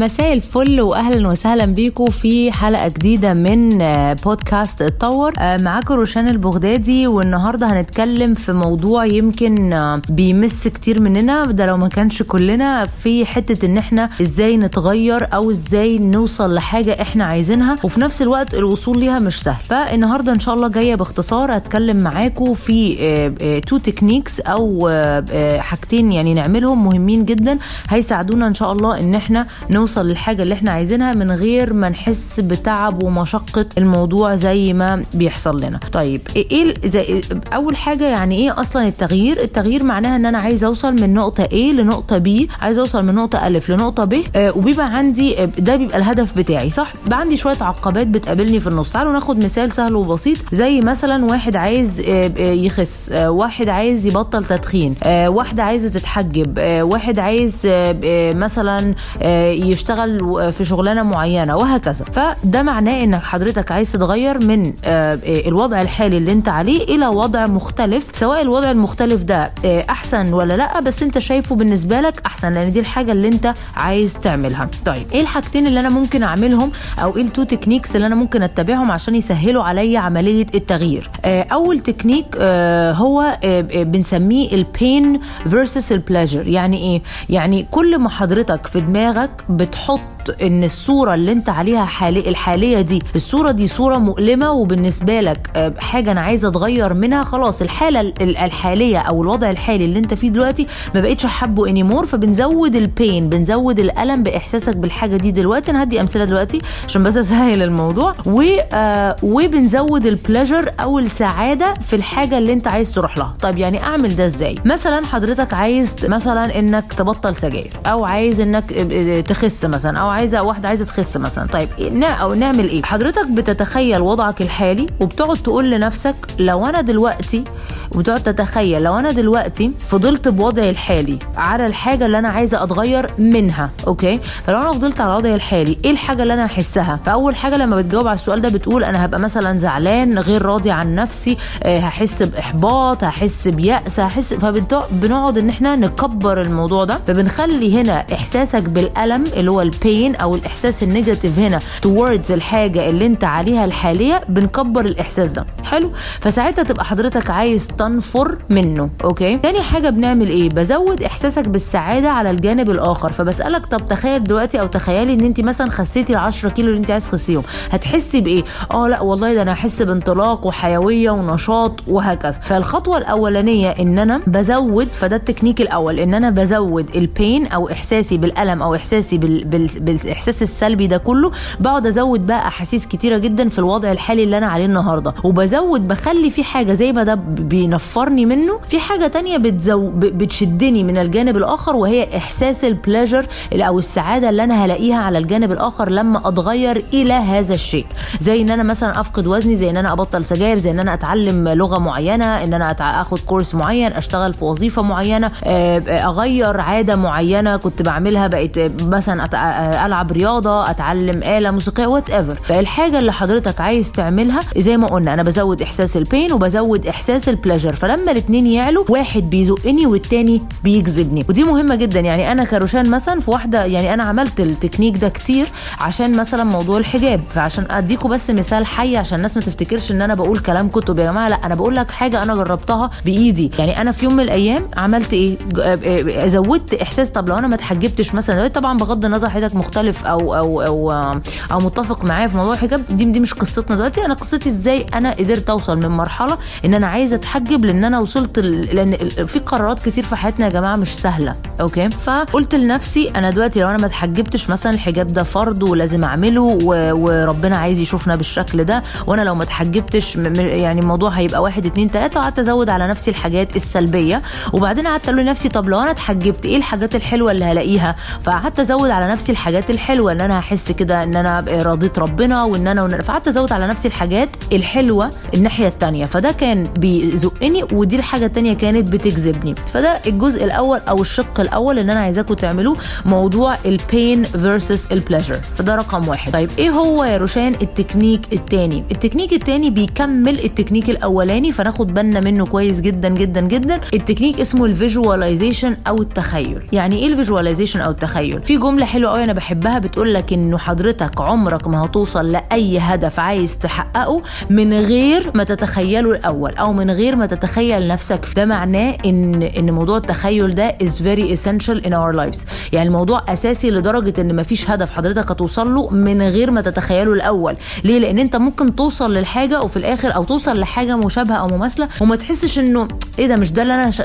مساء الفل واهلا وسهلا بيكم في حلقة جديدة من آه، بودكاست اتطور. آه، معاكم روشان البغدادي والنهاردة هنتكلم في موضوع يمكن آه، بيمس كتير مننا. ده لو ما كانش كلنا في حتة إن إحنا إزاي نتغير أو إزاي نوصل لحاجة إحنا عايزينها وفي نفس الوقت الوصول ليها مش سهل. فالنهاردة إن شاء الله جاية باختصار هتكلم معاكم في two techniques أو حاجتين يعني نعملهم مهمين جدا هيساعدونا إن شاء الله إن إحنا نوصل للحاجة اللي إحنا عايزينها من غير ما نحس بتعب ومشقة الموضوع زي ما بيحصل لنا. طيب إيه زي أول حاجة يعني إيه أصلا التغيير؟ التغيير معناها إن أنا عايز أوصل من نقطة A لنقطة B عايز أوصل من نقطة ألف لنقطة ب آه وبيبقى عندي ده بيبقى الهدف بتاعي صح؟ بيبقى عندي شوية عقبات بتقابلني في النص. تعالوا ناخد مثال سهل وبسيط زي مثلا واحد عايز آه يخس آه واحد عايز يبطل تدخين آه واحدة عايزة تتحجب آه واحد عايز آه مثلا يشتغل في شغلانة معينة وهكذا. فده معناه ان حضرتك عايز تتغير من الوضع الحالي اللي أنت عليه إلى وضع مختلف سواء الوضع المختلف ده أحسن ولا لأ بس أنت شايفه بالنسبة لك أحسن لأن دي الحاجة اللي أنت عايز تعملها. طيب إيه الحاجتين اللي أنا ممكن أعملهم أو إيه ال two techniques اللي أنا ممكن أتبعهم عشان يسهلوا عليا عملية التغيير؟ أول تكنيك هو بنسميه ال pain versus ال pleasure يعني إيه؟ يعني كل ما حضرتك في دماغك 你得把东西放进去。إن الصورة اللي أنت عليها حالي الحالية دي الصورة دي صورة مؤلمة وبالنسبة لك حاجة أنا عايزة أتغير منها خلاص الحالة الحالية أو الوضع الحالي اللي أنت فيه دلوقتي ما بقتش حابه anymore فبنزود ال pain بنزود الألم بإحساسك بالحاجة دي دلوقتي. أنا هدي أمثلة دلوقتي عشان بس أسهل الموضوع. و آه وبنزود ال pleasure أو السعادة في الحاجة اللي أنت عايز تروح لها. طيب يعني أعمل ده إزاي؟ مثلا حضرتك عايز مثلا إنك تبطل سجاير أو عايز إنك تخس مثلا أو عايزة واحدة عايزة تخس مثلا. طيب أو نعمل إيه؟ حضرتك بتتخيل وضعك الحالي وبتقعد تقول لنفسك لو أنا دلوقتي وبتقعد تتخيل لو أنا دلوقتي فضلت بوضعي الحالي على الحاجة اللي أنا عايزة أتغير منها okay؟ فلو أنا فضلت على وضعي الحالي إيه الحاجة اللي أنا هحسها؟ فأول حاجة لما بتجاوب على السؤال ده بتقول أنا هبقى مثلا زعلان غير راضي عن نفسي هحس بإحباط هحس بيأس هحس فبنقعد إن إحنا نكبر الموضوع ده فبنخلي هنا إحساسك بالألم اللي هو ال pain أو الإحساس ال negative هنا towards الحاجة اللي أنت عليها الحالية بنكبر الإحساس ده. حلو؟ فساعتها تبقى حضرتك عايز تنفر منه okay؟ تاني حاجة بنعمل إيه؟ بزود إحساسك بالسعادة على الجانب الآخر. فبسألك طب تخيل دلوقتي أو تخيلي إن أنت مثلا خسيتي ال 10 كيلو اللي أنت عايز تخسيهم. هتحسي بإيه؟ آه لأ والله ده أنا هحس بانطلاق وحيوية ونشاط وهكذا. فالخطوة الأولانية إن أنا بزود فده التكنيك الأول إن أنا بزود ال pain أو إحساسي بالألم أو إحساسي بال... بال... بالإحساس السلبي ده كله بقعد أزود بقى أحاسيس كتيرة جدا في الوضع الحالي اللي أنا عليه النهارده. وبزود بخلي في حاجة زي ما ده بينفرني منه في حاجة تانية بتزو بتشدني من الجانب الآخر وهي إحساس البليجر أو السعادة اللي أنا هلاقيها على الجانب الآخر لما أتغير إلى هذا الشيء. زي إن أنا مثلا أفقد وزني زي إن أنا أبطل سجاير زي إن أنا أتعلم لغة معينة إن أنا آخد كورس معين أشتغل في وظيفة معينة أغير عادة معينة كنت بعملها بقيت مثلا ألعب رياضة أتعلم آلة موسيقية whatever فالحاجة اللي حضرتك عايز تعملها زي ما قلنا أنا بزود إحساس ال pain وبزود إحساس ال pleasure فلما الاثنين يعلوا واحد بيزقني والتاني بيجذبني. ودي مهمة جدا. يعني أنا كروشان مثلا في واحدة يعني أنا عملت التكنيك ده كتير عشان مثلا موضوع الحجاب. فعشان اديكم بس مثال حي عشان الناس ما تفتكرش إن أنا بقول كلام كتب. يا جماعة لا أنا بقول لك حاجة أنا جربتها بإيدي. يعني أنا في يوم من الأيام عملت إيه؟ زودت إحساس. طب لو أنا ما اتحجبتش مثلا طبعا بغض النظر حضرتك مختلف أو أو أو أو متفق معايا في موضوع الحجاب دي دي مش قصتنا دلوقتي. أنا قصتي إزاي أنا قدرت أوصل من مرحلة إن أنا عايزة أتحجب لأن أنا وصلت لأن في قرارات كتير في حياتنا يا جماعة مش سهلة أوكي؟ فقلت لنفسي أنا دلوقتي لو أنا ما اتحجبتش مثلا الحجاب ده فرض ولازم أعمله وربنا عايز يشوفنا بالشكل ده وأنا لو ما اتحجبتش يعني الموضوع هيبقى واحد اتنين تلاتة وقعدت أزود على نفسي الحاجات السلبية. وبعدين قعدت أقول لنفسي طب لو أنا اتحجبت إيه الحاجات الحلوة اللي هلاقيها؟ فقعدت أزود على نفسي الحاجات الحلوة إن أنا هحس كده إن أنا رضيت ربنا وإن أنا فقعدت أزود على نفسي الحاجات الحلوة الناحية التانية. فده كان بيزقني ودي الحاجة التانية كانت بتجذبني. فده الجزء الأول أو الشق الأول اللي أنا عايزاكم تعملوه موضوع ال pain versus ال pleasure فده رقم واحد. طيب إيه هو يا روشان التكنيك التاني؟ التكنيك التاني بيكمل التكنيك الأولاني فناخد بالنا منه كويس جدا جدا جدا. التكنيك اسمه ال visualization أو التخيل. يعني إيه ال visualization أو التخيل؟ في جملة حلوة قوي أنا بحب بحبها بتقول لك إنه حضرتك عمرك ما هتوصل لأي هدف عايز تحققه من غير ما تتخيله الأول أو من غير ما تتخيل نفسك. ده معناه إن إن موضوع التخيل ده is very essential in our lives. يعني الموضوع أساسي لدرجة إن مفيش هدف حضرتك هتوصل له من غير ما تتخيله الأول. ليه؟ لأن أنت ممكن توصل للحاجة وفي الآخر أو توصل لحاجة مشابهة أو مماثلة وما تحسش إنه إيه ده مش ده اللي أنا ش...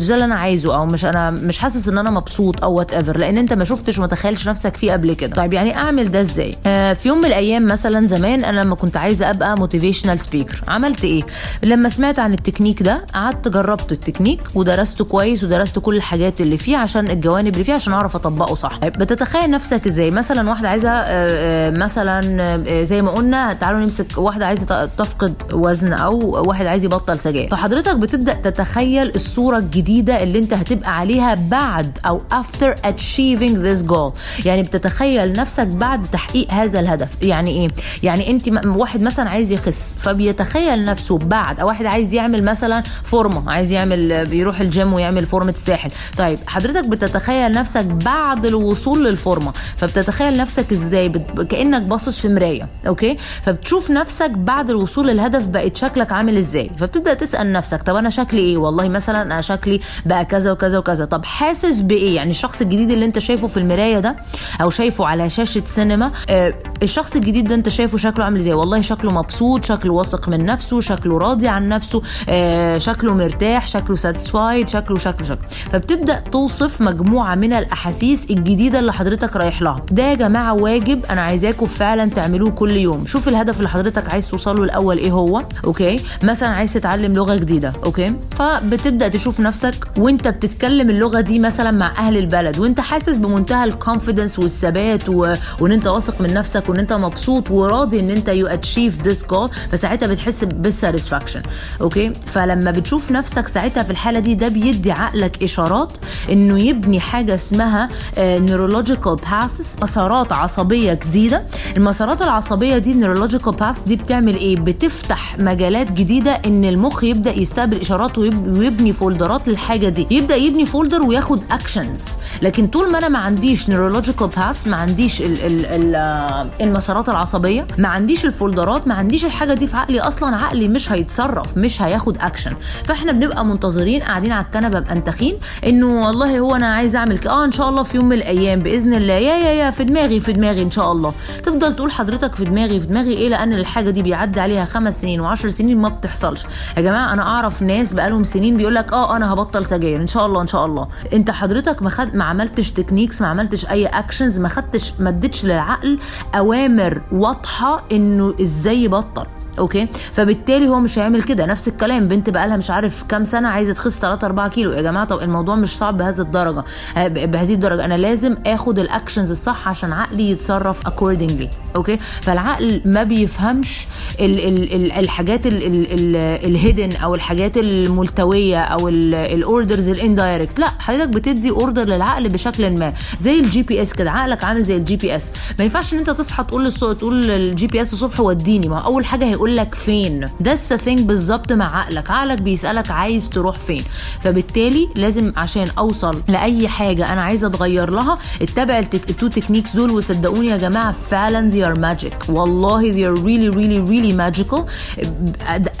مش ده اللي أنا عايزه أو مش أنا مش حاسس إن أنا مبسوط أو whatever لأن أنت ما شفتش وما تخيلش نفسك فيه قبل كده. طيب يعني أعمل ده إزاي؟ آه في يوم من الأيام مثلا زمان أنا لما كنت عايزة أبقى motivational speaker عملت إيه؟ لما سمعت عن التكنيك ده قعدت جربت التكنيك ودرسته كويس ودرست كل الحاجات اللي فيه عشان الجوانب اللي فيه عشان أعرف أطبقه صح. طيب بتتخيل نفسك إزاي؟ مثلا واحدة عايزة آه، آه، مثلا آه، زي ما قلنا تعالوا نمسك واحدة عايزة تفقد وزن أو واحد عايز يبطل سجاير. فحضرتك بتبدأ تتخيل الصورة الجديدة اللي أنت هتبقى عليها بعد أو after achieving this goal. يعني بتتخيل نفسك بعد تحقيق هذا الهدف. يعني إيه؟ يعني أنت واحد مثلا عايز يخس فبيتخيل نفسه بعد. أو واحد عايز يعمل مثلا فورمة عايز يعمل بيروح الجيم ويعمل فورمة الساحل طيب حضرتك بتتخيل نفسك بعد الوصول للفورمة. فبتتخيل نفسك إزاي؟ بت... كأنك باصص في مراية okay؟ فبتشوف نفسك بعد الوصول للهدف بقت شكلك عامل إزاي. فبتبدأ تسأل نفسك طب أنا شكلي إيه؟ والله مثلا أنا شكلي بقى كذا وكذا وكذا. طب حاسس بإيه؟ يعني الشخص الجديد اللي أنت شايفه في المراية ده أو شايفه على شاشة سينما. آه الشخص الجديد ده انت شايفه شكله عامل إزاي؟ والله شكله مبسوط شكله واثق من نفسه شكله راضي عن نفسه آه شكله مرتاح شكله satisfied شكله شكله شكله. فبتبدأ توصف مجموعة من الأحاسيس الجديدة اللي حضرتك رايح لها. ده يا جماعة واجب أنا عايزاكم فعلا تعملوه كل يوم. شوف الهدف اللي حضرتك عايز توصله الأول إيه هو okay؟ مثلا عايز تتعلم لغة جديدة okay؟ فبتبدأ تشوف نفسك وأنت بتتكلم اللغة دي مثلا مع أهل البلد وأنت حاسس بمنتهى ال confidence والثبات و... وإن أنت واثق من نفسك وإن أنت مبسوط وراضي إن أنت you achieve this goal فساعتها بتحس بال satisfaction okay؟ فلما بتشوف نفسك ساعتها في الحالة دي ده بيدي عقلك إشارات إنه يبني حاجة اسمها neurological paths مسارات عصبية جديدة. المسارات العصبية دي ال neurological path دي بتعمل إيه؟ بتفتح مجالات جديدة إن المخ يبدأ يستقبل إشارات ويب- ويبني folderات للحاجة دي. يبدأ يبني folder وياخد actions لكن طول ما أنا ما عنديش neurological path ما عنديش ال ال ال آه، المسارات العصبية ما عنديش ال folderات ما عنديش الحاجة دي في عقلي. أصلا عقلي مش هيتصرف مش هياخد اكشن فإحنا بنبقى منتظرين قاعدين على الكنبة مأنتخين إنه والله هو أنا عايز أعمل آه إن شاء الله في يوم من الأيام بإذن الله. يا يا يا في دماغي في دماغي إن شاء الله. تفضل تقول حضرتك في دماغي في دماغي إيه؟ لأن الحاجة دي بيعدي عليها خمس سنين وعشر سنين ما بتحصلش. يا جماعة أنا أعرف ناس بقالهم سنين بيقول لك آه أنا هبطل سجاير. إن شاء الله إن شاء الله. أنت حضرتك ما خد ما عملتش techniques ما عملتش أي actions ما خدتش ما اديتش للعقل أوامر واضحة إنه إزاي يبطل. okay؟ فبالتالي هو مش هيعمل كده. نفس الكلام بنت بقى لها مش عارف كام سنة عايزة تخس 3 4 كيلو. يا جماعة طب الموضوع مش صعب بهذه الدرجة. آه، بهذه الدرجة. أنا لازم آخد ال actions الصح عشان عقلي يتصرف accordingly. okay؟ فالعقل ما بيفهمش ال ال ال الحاجات ال hidden أو الحاجات الملتوية أو ال orders ال indirect لا حضرتك بتدي order للعقل بشكل ما. زي ال GPS كده. عقلك عامل زي ال GPS ما ينفعش إن أنت تصحى تقول تقول لل GPS الصبح وديني. ما أول حاجة لك فين. ده ثينج بالظبط مع عقلك. عقلك بيسألك عايز تروح فين. فبالتالي لازم عشان أوصل لأي حاجة أنا عايزه أتغير لها اتبع. ال two techniques دول وصدقوني يا جماعة فعلا they are magic. والله they are really really really magical.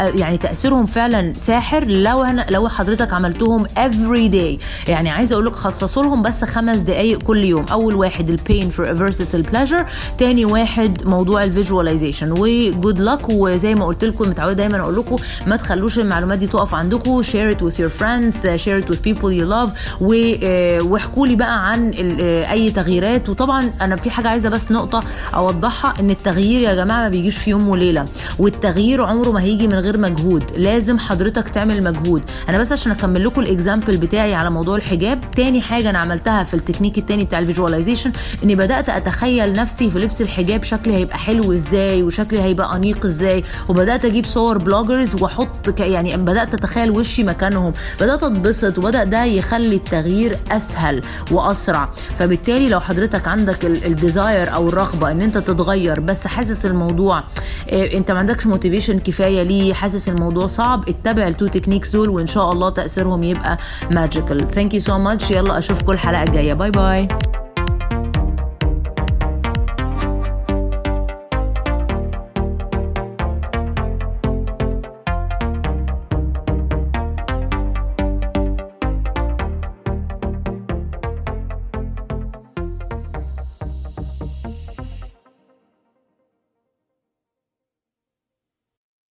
يعني تأثيرهم فعلا ساحر. لو أنا لو حضرتك عملتهم every day. يعني عايزه أقول لك خصصوا لهم بس خمس دقائق كل يوم. أول واحد ال pain versus ال pleasure تاني واحد موضوع ال visualization وجود لك وزي ما قلت لكم متعودة دايما أقول لكم ما تخلوش المعلومات دي تقف عندكم. Share it with your friends share it with people you love و- آه، واحكوا لي بقى عن آه، أي تغييرات. وطبعا أنا في حاجة عايزة بس نقطة أوضحها إن التغيير يا جماعة ما بيجيش في يوم وليلة والتغيير عمره ما هيجي من غير مجهود. لازم حضرتك تعمل مجهود. أنا بس عشان أكمل لكم ال example بتاعي على موضوع الحجاب تاني حاجة أنا عملتها في التكنيك التاني بتاع ال visualization إني بدأت أتخيل نفسي في لبس الحجاب شكلي هيبقى حلو إزاي وشكلي هيبقى أنيق إزاي. وبدأت أجيب صور bloggers وأحط يعني بدأت أتخيل وشي مكانهم. بدأت أتبسط وبدأ ده يخلي التغيير أسهل وأسرع. فبالتالي لو حضرتك عندك ال desire أو الرغبة إن أنت تتغير بس حاسس الموضوع إيه، أنت ما عندكش motivation كفاية ليه حاسس الموضوع صعب اتبع ال two techniques دول وإن شاء الله تأثيرهم يبقى magical thank you so much يلا أشوفكم الحلقة الجاية. bye bye